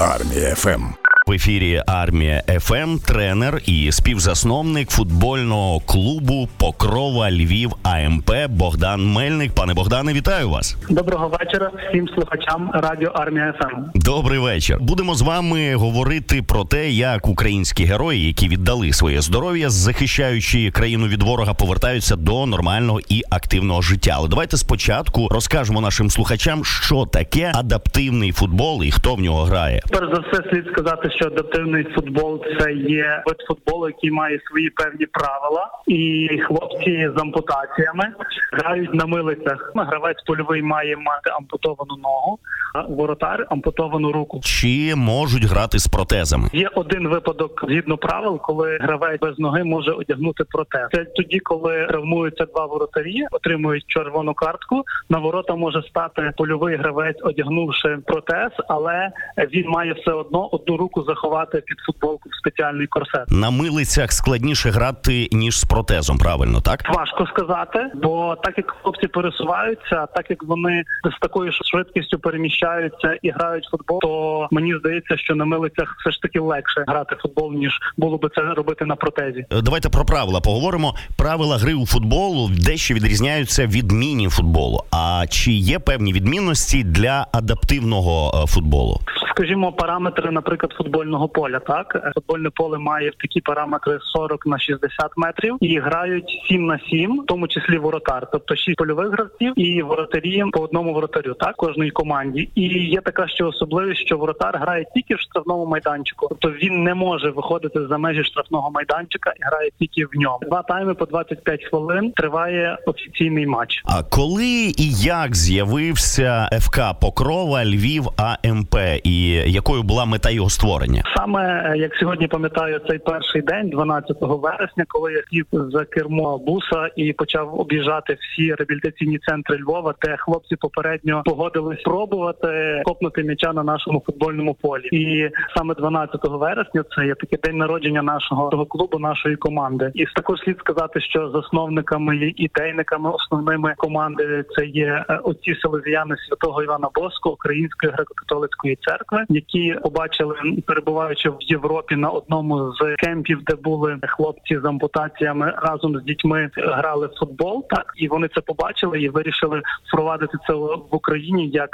Армія ФМ. В ефірі Армія ФМ, тренер і співзасновник футбольного клубу Покрова Львів АМП Богдан Мельник. Пане Богдане, вітаю вас. Доброго вечора всім слухачам радіо Армія ФМ. Добрий вечір. Будемо з вами говорити про те, як українські герої, які віддали своє здоров'я, захищаючи країну від ворога, повертаються до нормального і активного життя. Але давайте спочатку розкажемо нашим слухачам, що таке адаптивний футбол і хто в нього грає. Перш за все, слід сказати, що адаптивний футбол це є вид футболу, який має свої певні правила, і хлопці з ампутаціями грають на милицях. Гравець польовий має мати ампутовану ногу, а воротар ампутовану руку. Чи можуть грати з протезами? Є один випадок згідно правил, коли гравець без ноги може одягнути протез. Це тоді, коли травмуються два воротарі, отримують червону картку. На ворота може стати польовий гравець, одягнувши протез, але він має все одно одну руку заховати під футболку в спеціальний корсет. На милицях складніше грати ніж з протезом. Правильно, так Важко сказати, бо так як хлопці пересуваються, так як вони з такою ж швидкістю переміщаються і грають в футбол, то мені здається, що на милицях все ж таки легше грати в футбол ніж було би це робити на протезі. Е, Давайте про правила поговоримо. Правила гри у футболу дещо відрізняються від міні-футболу. А чи є певні відмінності для адаптивного е, футболу? Скажімо, параметри, наприклад, футбольного поля. Так, футбольне поле має такі параметри 40 на 60 метрів і грають 7 на 7, в тому числі воротар, тобто 6 польових гравців і воротарі по одному воротарю, так кожної команді. І є така ще особливість, що воротар грає тільки в штрафному майданчику, тобто він не може виходити за межі штрафного майданчика і грає тільки в ньому. Два тайми по 25 хвилин триває офіційний матч. А коли і як з'явився ФК Покрова Львів АМП, і якою була мета його створення? Саме е, як сьогодні пам'ятаю цей перший день, 12 вересня, коли я сів за кермо буса і почав об'їжджати всі реабілітаційні центри Львова, де хлопці попередньо погодились спробувати копнути м'яча на нашому футбольному полі. І саме 12 вересня це є такий день народження нашого того клубу, нашої команди. І також слід сказати, що засновниками ідейниками основними команди це є е, отці селезіяни святого Івана Боско, Української греко-католицької церкви, які побачили, перебуваючи в Європі на одному з кемпів, де були хлопці з ампутаціями разом з дітьми грали в футбол. Так і вони це побачили і вирішили впровадити це в Україні як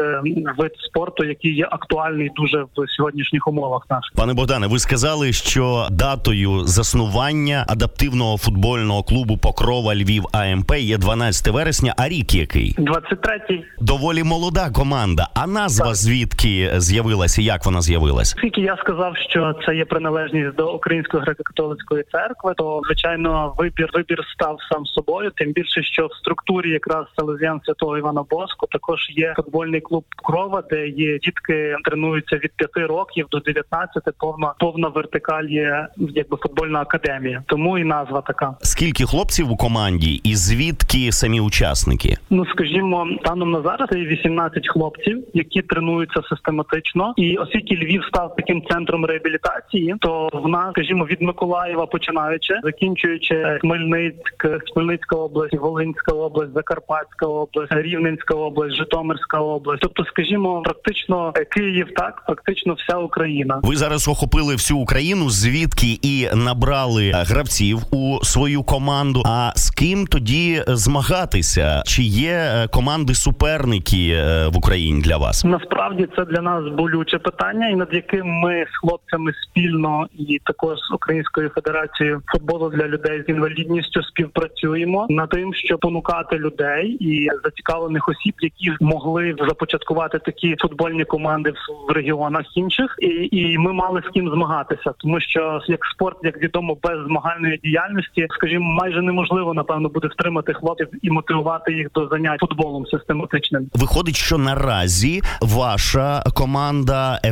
е, вид спорту, який є актуальний дуже в сьогоднішніх умовах наших. Пане Богдане, ви сказали, що датою заснування адаптивного футбольного клубу Покрова Львів АМП є 12 вересня. А рік який 23-й доволі молода команда. А назва Так. звідки з'явилася? Як вона з'явилась? Оскільки я сказав, що це є приналежність до Української греко-католицької церкви, то звичайно вибір вибір став сам собою. Тим більше, що в структурі якраз Селезіан Святого Івана Боско також є футбольний клуб Крова, де є дітки тренуються від 5 років до 19, повна повна вертикаль є якби футбольна академія. Тому і назва така. Скільки хлопців у команді, і звідки самі учасники? Ну скажімо, станом на зараз це 18 хлопців, які тренуються систематично. І оскільки Львів став таким центром реабілітації, то в нас, скажімо, від Миколаєва починаючи, закінчуючи Хмельницьк, Хмельницька область, Волинська область, Закарпатська область, Рівненська область, Житомирська область. Тобто, скажімо, практично Київ, так практично вся Україна. Ви зараз охопили всю Україну, звідки і набрали е, гравців у свою команду. А з ким тоді змагатися? Чи є е, команди суперники е, в Україні для вас? Насправді це для нас болюче питання, і над яким ми з хлопцями спільно і також з Українською федерацією футболу для людей з інвалідністю співпрацюємо над тим, щоб понукати людей і зацікавлених осіб, які могли започаткувати такі футбольні команди в регіонах інших, і, і ми мали з ким змагатися, тому що як спорт, як відомо, без змагальної діяльності, скажімо, майже неможливо напевно буде втримати хлопців і мотивувати їх до занять футболом систематичним. Виходить, що наразі ваша команда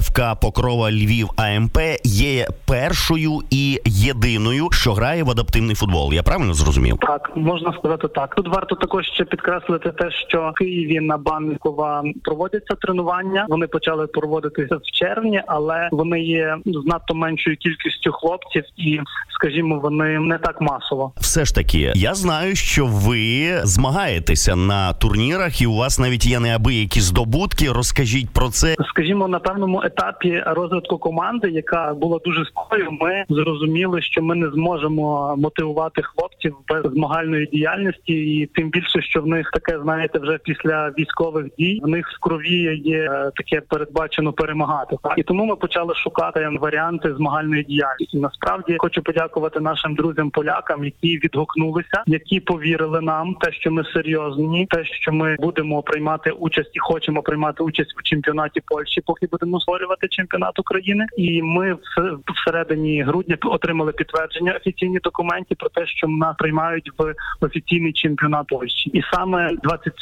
ФК Покрова Львів АМП є першою і єдиною, що грає в адаптивний футбол. Я правильно зрозумів? Так, можна сказати так. Тут варто також ще підкреслити те, що в Києві на Банникова проводяться тренування. Вони почали проводитися в червні, але вони є з надто меншою кількістю хлопців, і скажімо, вони не так масово. Все ж таки, я знаю, що ви змагаєтеся на турнірах, і у вас навіть є неабиякі здобутки. Розкажіть про це. Скажімо, на певному етапі розвитку команди, яка була дуже скорою, ми зрозуміли, що ми не зможемо мотивувати хлопців без змагальної діяльності, і тим більше, що в них таке, знаєте, вже після військових дій в них в крові є е, таке передбачено перемагати. Так і тому ми почали шукати варіанти змагальної діяльності. Насправді хочу подякувати нашим друзям полякам, які відгукнулися, які повірили нам, те, що ми серйозні, те, що ми будемо приймати участь і хочемо приймати участь у чемпіонаті Польщі, поки будемо створювати чемпіонат України. І ми в всередині грудня отримали підтвердження офіційні документи про те, що нас приймають в офіційний чемпіонат Польщі, і саме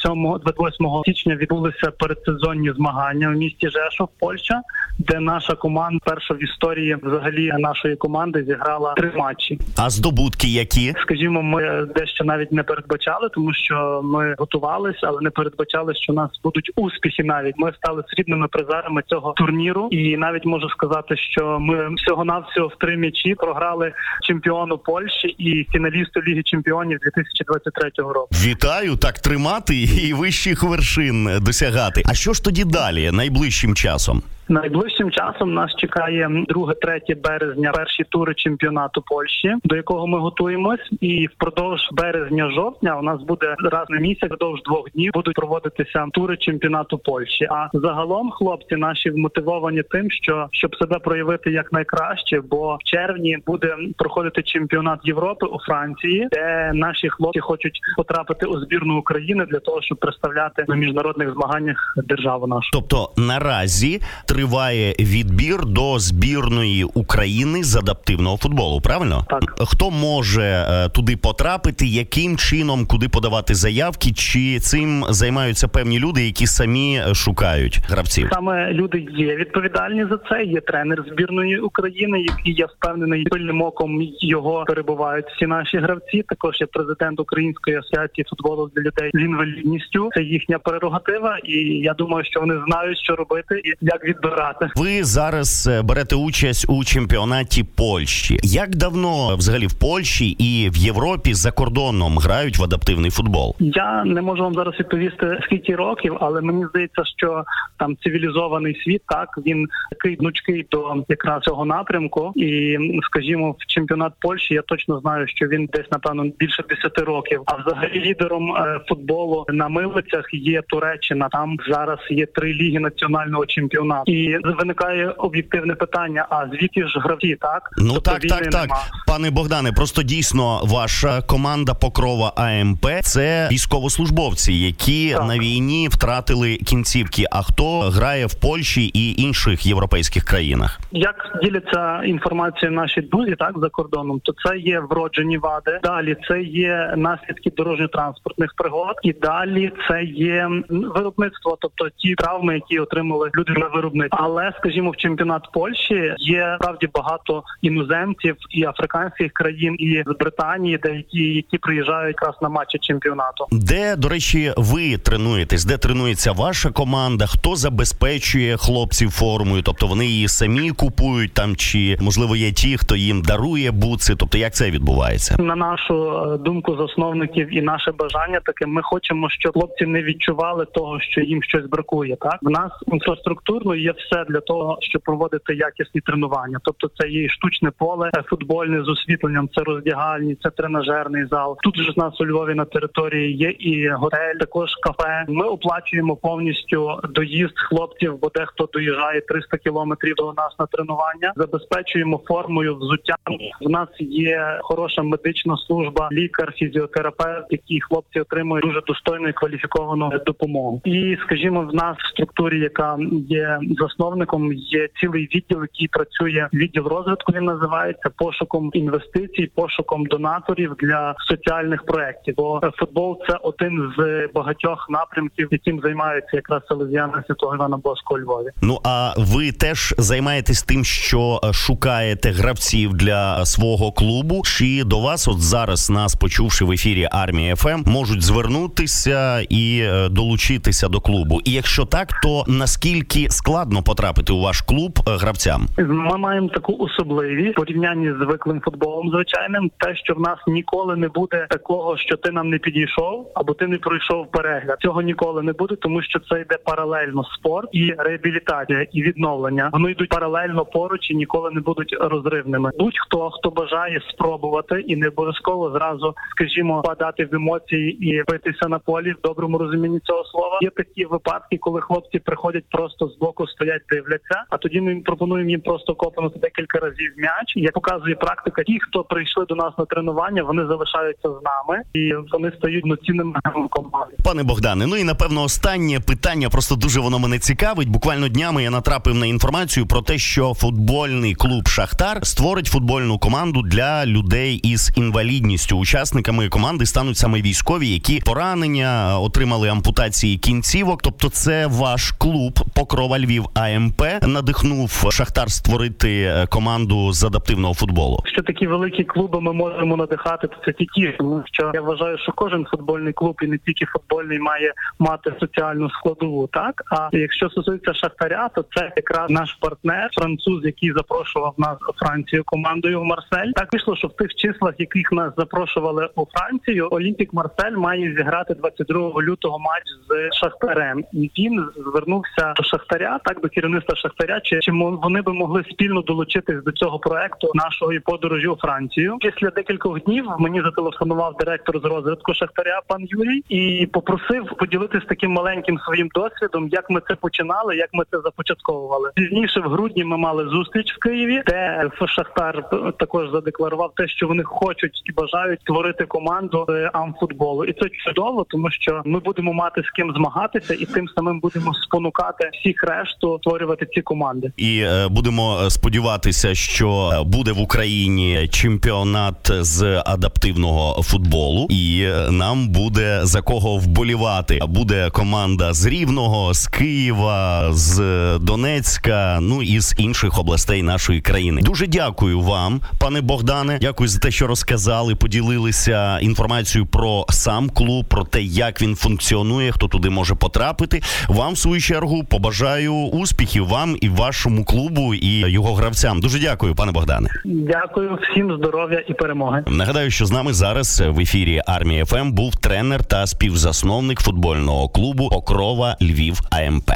27-28 січня відбулися передсезонні змагання в місті Жешов, Польща, де наша команда перша в історії взагалі нашої команди зіграла три матчі. А здобутки які скажімо, ми дещо навіть не передбачали, тому що ми готувалися, але не передбачали, що у нас будуть успіхи. Навіть ми стали срібними призерами цього турніру, і навіть можу сказати, що ми всього навсього в три м'ячі програли чемпіону Польщі і фіналісту Ліги Чемпіонів 2023 року. Вітаю так тримати і вищих вершин досягати. А що ж тоді далі найближчим часом? Найближчим часом нас чекає 2-3 березня перші тури чемпіонату Польщі, до якого ми готуємось, і впродовж березня-жовтня у нас буде раз на місяць, впродовж двох днів будуть проводитися тури чемпіонату Польщі. А загалом хлопці наші вмотивовані тим, що щоб себе проявити як найкраще, бо в червні буде проходити чемпіонат Європи у Франції, де наші хлопці хочуть потрапити у збірну України для того, щоб представляти на міжнародних змаганнях державу нашу. Тобто наразі триває відбір до збірної України з адаптивного футболу. Правильно так хто може е, туди потрапити, яким чином куди подавати заявки, чи цим займаються певні люди, які самі шукають гравців? Саме люди є відповідальні за це. Є тренер збірної України, який я впевнений пильним оком його перебувають всі наші гравці. Також є президент Української асоціації футболу для людей з інвалідністю. Це їхня прерогатива, і я думаю, що вони знають, що робити і як відбирати. Ви зараз е, берете участь у чемпіонаті Польщі. Як давно взагалі в Польщі і в Європі за кордоном грають в адаптивний футбол? Я не можу вам зараз відповісти скільки років, але мені здається, що там цивілізований світ так він такий гнучкий до якраз цього напрямку. І скажімо, в чемпіонат Польщі я точно знаю, що він десь напевно більше 10 років. А взагалі лідером е, футболу на милицях є Туреччина. Там зараз є три ліги національного чемпіонату, і виникає об'єктивне питання: а звідки ж гравці так? Ну тобто так, так, так, нема. пане Богдане. Просто дійсно ваша команда Покрова АМП це військовослужбовці, які так. на війні втратили кінцівки. А хто грає в Польщі і інших європейських країнах? Як діляться інформацією наші друзі, так за кордоном, то це є вроджені вади. Далі це є наслідки дорожньо-транспортних пригод, і далі це є виробництво, тобто ті травми, які отримали люди на виробництві. Але скажімо, в чемпіонат Польщі є справді багато іноземців і африканських країн, і з Британії, деякі які приїжджають якраз на матчі чемпіонату. Де до речі, ви тренуєтесь? Де тренується ваша команда? Хто забезпечує хлопців формою? Тобто вони її самі купують там, чи можливо є ті, хто їм дарує буци? Тобто, як це відбувається? На нашу е, думку засновників і наше бажання таке. Ми хочемо, щоб хлопці не відчували того, що їм щось бракує. Так в нас інфраструктурно є все для того, щоб проводити якісні тренування. Тобто, це є штучне поле, футбольне з освітленням, це роздягальні, це тренажерний зал. Тут ж у нас у Львові на території є і готель, також кафе. Ми оплачуємо повністю доїзд хлопців, бо дехто доїжджає 300 кілометрів до нас на тренування. Забезпечуємо формою взуття. В нас є хороша медична служба, лікар, фізіотерапевт, які хлопці отримують дуже достойну і кваліфіковану допомогу. І скажімо, в нас в структурі, яка є засновником є цілий відділ, який працює відділ розвитку. Він називається пошуком інвестицій, пошуком донаторів для соціальних проєктів. Бо футбол це один з багатьох напрямків, яким займаються якраз селезіяни святого Івана Боско Львові. Ну а ви теж займаєтесь тим, що е, шукаєте гравців для свого клубу? Чи до вас, от зараз нас почувши в ефірі армії ФМ, можуть звернутися і е, долучитися до клубу? І якщо так, то наскільки складно потрапити у ваш клуб е, гравцям? Ми маємо таку особливість порівнянні з звиклим футболом, звичайним, те, що в нас ніколи не буде такого, що ти нам не підійшов або ти не пройшов перегляд. Цього ніколи не буде, тому що це йде паралельно спорт і реабілітація і відновлення. Вони йдуть паралельно поруч і ніколи не будуть розривними. Будь-хто хто бажає спробувати і не обов'язково зразу, скажімо, падати в емоції і битися на полі в доброму розумінні цього слова. Є такі випадки, коли хлопці приходять просто з боку, стоять, дивляться. А тоді ми пропонуємо їм просто копнути декілька разів м'яч. Як показує практика, ті, хто прийшли до нас на тренування, вони залишаються з нами і вони стають ноцінними команди. Пане Богдане, ну і напевно останнє питання просто дуже воно мене цікавить. Буквально днями я натрапив на інформацію про те, що футбольний клуб Шахтар створить футбольну команду для людей із інвалідністю. Учасниками команди стануть саме військові, які поранення отримали ампутації кінцівок. Тобто, це ваш клуб Покрова Львів АМП надихнув Шахтар створити е, команду з адаптивного футболу. Що такі великі клуби ми можемо надихати, то це тільки тому, що я вважаю, що кожен футбольний клуб і не тільки футбольний має мати соціальну складову. Так а якщо стосується шахтаря, то це якраз наш партнер, француз, який запрошував нас у Францію командою в Марсель. Так вийшло, що в тих числах, яких нас запрошували у Францію, Олімпік Марсель має зіграти 22 лютого матч з Шахтарем, і він звернувся до Шахтаря, так до керівництва Шахтаря, чи чи вони би могли спільно долучитись до цього проекту нашої подорожі у Францію. Після декількох днів мені зателефонував директор з розвитку Шахтаря, пан Юрій, і попросив поділитися таким маленьким своїм досвідом, як ми це починали, як ми це започатковували. Пізніше в грудні ми мали зустріч в Києві, де Шахтар також задекларував те, що вони хочуть і бажають створити команду амфутболу, і це чудово, тому що ми будемо мати з ким змагатися, і тим самим будемо спонукати всіх решту створювати ці команди. І е, будемо сподіватися, що буде в Україні чемпіонат з адаптивного футболу, і нам буде за кого вболівати. Буде команда з Рівного, з Києва, з Донецька, ну і з інших областей нашої країни. Дуже дякую вам, пане Богдане. Дякую за те, що розказали, поділилися інформацією про сам клуб, про те, як він функціонує, хто туди може потрапити. Вам в свою чергу побажаю успіхів вам і вашому клубу і його гравцям. Дуже дякую, пане Богдане. Дякую всім здоров'я і перемоги. Нагадаю, що з нами зараз в ефірі армії ФМ був тренер та співзасновник футбольного клубу Окрова Львів АМП.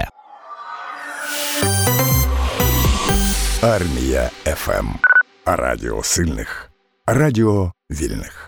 Армія ФМ. Радіо сильних. Радіо вільних.